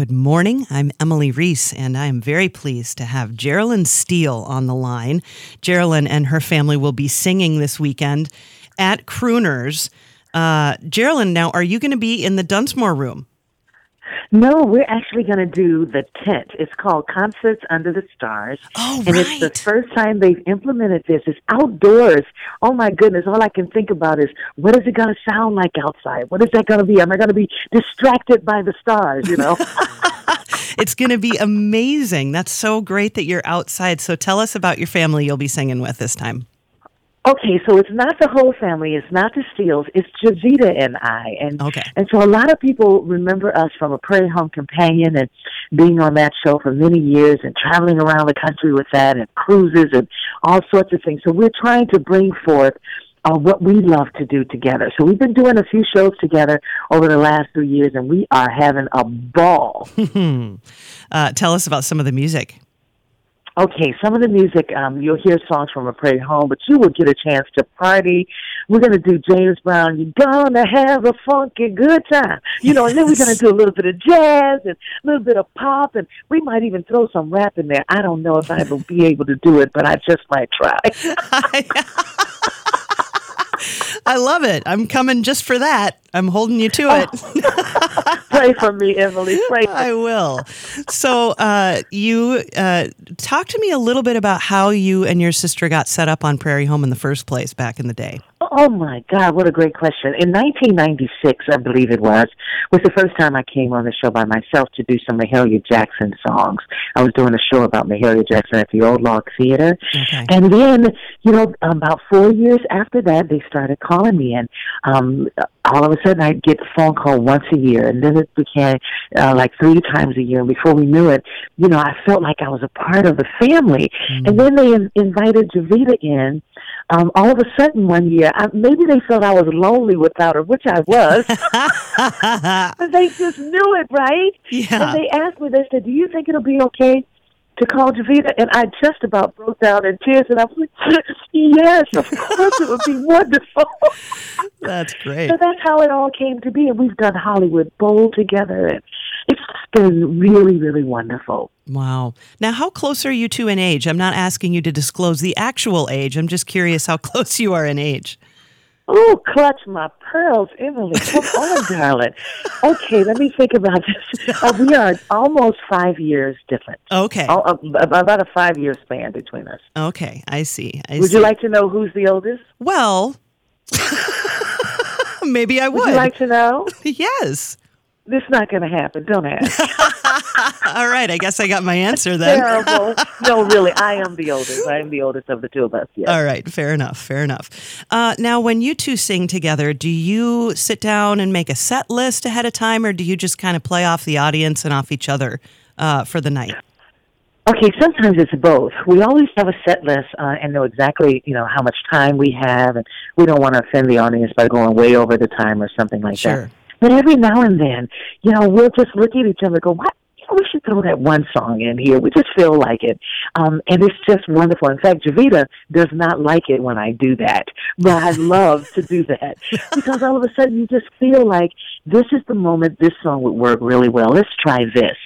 Good morning. I'm Emily Reese, and I am very pleased to have Geraldine Steele on the line. Geraldine and her family will be singing this weekend at Crooners. Uh, Geraldine, now, are you going to be in the Dunsmore room? No, we're actually going to do the tent. It's called Concerts Under the Stars. Oh, and right. it's the first time they've implemented this. It's outdoors. Oh my goodness. All I can think about is what is it going to sound like outside? What is that going to be? Am I going to be distracted by the stars, you know? it's going to be amazing. That's so great that you're outside. So tell us about your family you'll be singing with this time. Okay, so it's not the whole family. It's not the Steeles. It's Jevetta and I, and Okay. and so a lot of people remember us from a Prairie Home Companion and being on that show for many years and traveling around the country with that and cruises and all sorts of things. So we're trying to bring forth uh, what we love to do together. So we've been doing a few shows together over the last three years, and we are having a ball. Uh, tell us about some of the music. Okay, some of the music, um, you'll hear songs from a prairie home, but you will get a chance to party. We're going to do James Brown, You're Gonna Have a Funky Good Time. You know, and then we're going to do a little bit of jazz and a little bit of pop, and we might even throw some rap in there. I don't know if I will be able to do it, but I just might try. I love it. I'm coming just for that. I'm holding you to it. Pray for me, Emily. Pray for I will. So, uh, you uh, talk to me a little bit about how you and your sister got set up on Prairie Home in the first place back in the day. Oh my God, what a great question. In 1996, I believe it was, was the first time I came on the show by myself to do some Mahalia Jackson songs. I was doing a show about Mahalia Jackson at the Old Log Theater. Okay. And then, you know, about four years after that, they started calling me, and um, all of a sudden, I'd get a phone call once a year, and then it became uh, like three times a year. And before we knew it, you know, I felt like I was a part of the family. And then they in- invited Jevetta in. Um, all of a sudden, one year, I, maybe they felt I was lonely without her, which I was. they just knew it, right? Yeah. And they asked me, they said, "Do you think it'll be okay to call Jevetta?" And I just about broke down in tears, and I was like, "Yes, of course, it would be wonderful." That's great. so that's how it all came to be, and we've done Hollywood Bowl together, and been really, really wonderful. Wow. Now, how close are you two in age? I'm not asking you to disclose the actual age. I'm just curious how close you are in age. Oh, clutch my pearls, Emily. Come on, darling. Okay, let me think about this. Uh, we are almost five years different. Okay. Oh, uh, about a five year span between us. Okay. I see. I Would see. you like to know who's the oldest? Well, maybe I would. Would you like to know? yes. This not going to happen. Don't ask. All right. I guess I got my answer then. Terrible. no, really, I am the oldest. I am the oldest of the two of us. Yes. All right, fair enough, fair enough. Uh, now, when you two sing together, do you sit down and make a set list ahead of time, or do you just kind of play off the audience and off each other uh, for the night? Okay, sometimes it's both. We always have a set list uh, and know exactly, you know, how much time we have, and we don't want to offend the audience by going way over the time or something like Sure. that. But every now and then, you know, we'll just look at each other and go, "What? You know, we should throw that one song in here. We just feel like it, um, and it's just wonderful. In fact, Jevetta does not like it when I do that, but I love to do that because all of a sudden you just feel like this is the moment this song would work really well. Let's try this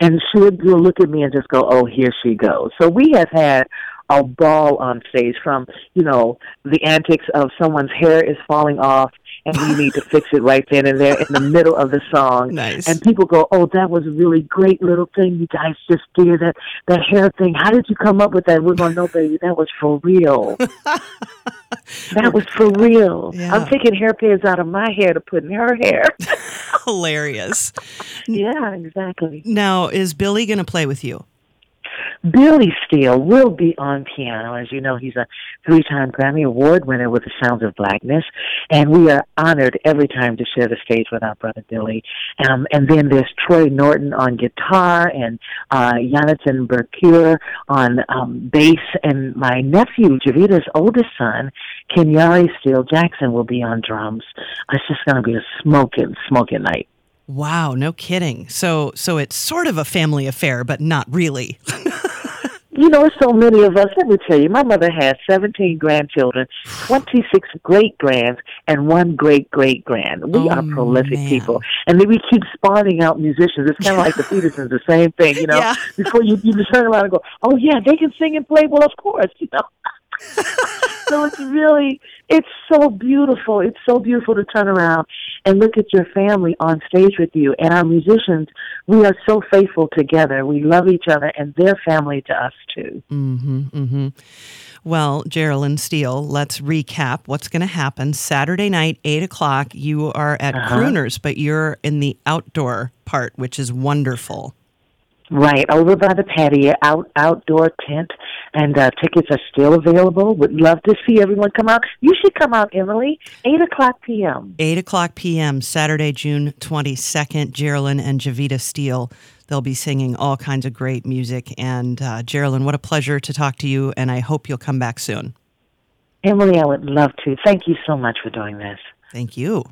and she would look at me and just go, "Oh, here she goes." So we have had a ball on stage from you know the antics of someone's hair is falling off and we need to fix it right then and there in the middle of the song. Nice. And people go, "Oh, that was a really great little thing you guys just did that that hair thing. How did you come up with that?" We're going, "No, baby, that was for real. that was for real. Yeah. I'm taking hairpins out of my hair to put in her hair." Hilarious. yeah, exactly. Now, is Billy going to play with you? Billy Steele will be on piano. As you know, he's a three time Grammy Award winner with the Sounds of Blackness. And we are honored every time to share the stage with our brother Billy. Um, and then there's Troy Norton on guitar and uh, Jonathan Bercure on um, bass. And my nephew, Jevetta's oldest son, Kenyari Steele Jackson, will be on drums. It's just going to be a smoking, smoking night. Wow, no kidding. So, so it's sort of a family affair, but not really. you know, so many of us. Let me tell you, my mother has 17 grandchildren, 26 great grands, and one great great grand. We Oh, are prolific man. people. And then we keep spawning out musicians. It's kind of like the Petersons, the same thing, you know. Yeah. Before you, you just turn around and go, oh, yeah, they can sing and play. Well, of course, you know. so it's really, it's so beautiful. It's so beautiful to turn around and look at your family on stage with you. And our musicians, we are so faithful together. We love each other and their family to us too. Mm-hmm, mm-hmm. Well, Geraldine Steele, let's recap what's going to happen. Saturday night, 8 o'clock, you are at Uh-huh. Crooners, but you're in the outdoor part, which is wonderful. Right over by the patio, out outdoor tent, and uh, tickets are still available. Would love to see everyone come out. You should come out, Emily. Eight o'clock p.m. 8 o'clock p.m., Saturday, June 22nd. Geraldine and Jevetta Steele. They'll be singing all kinds of great music. And uh, Geraldine, what a pleasure to talk to you, and I hope you'll come back soon. Emily, I would love to. Thank you so much for doing this. Thank you.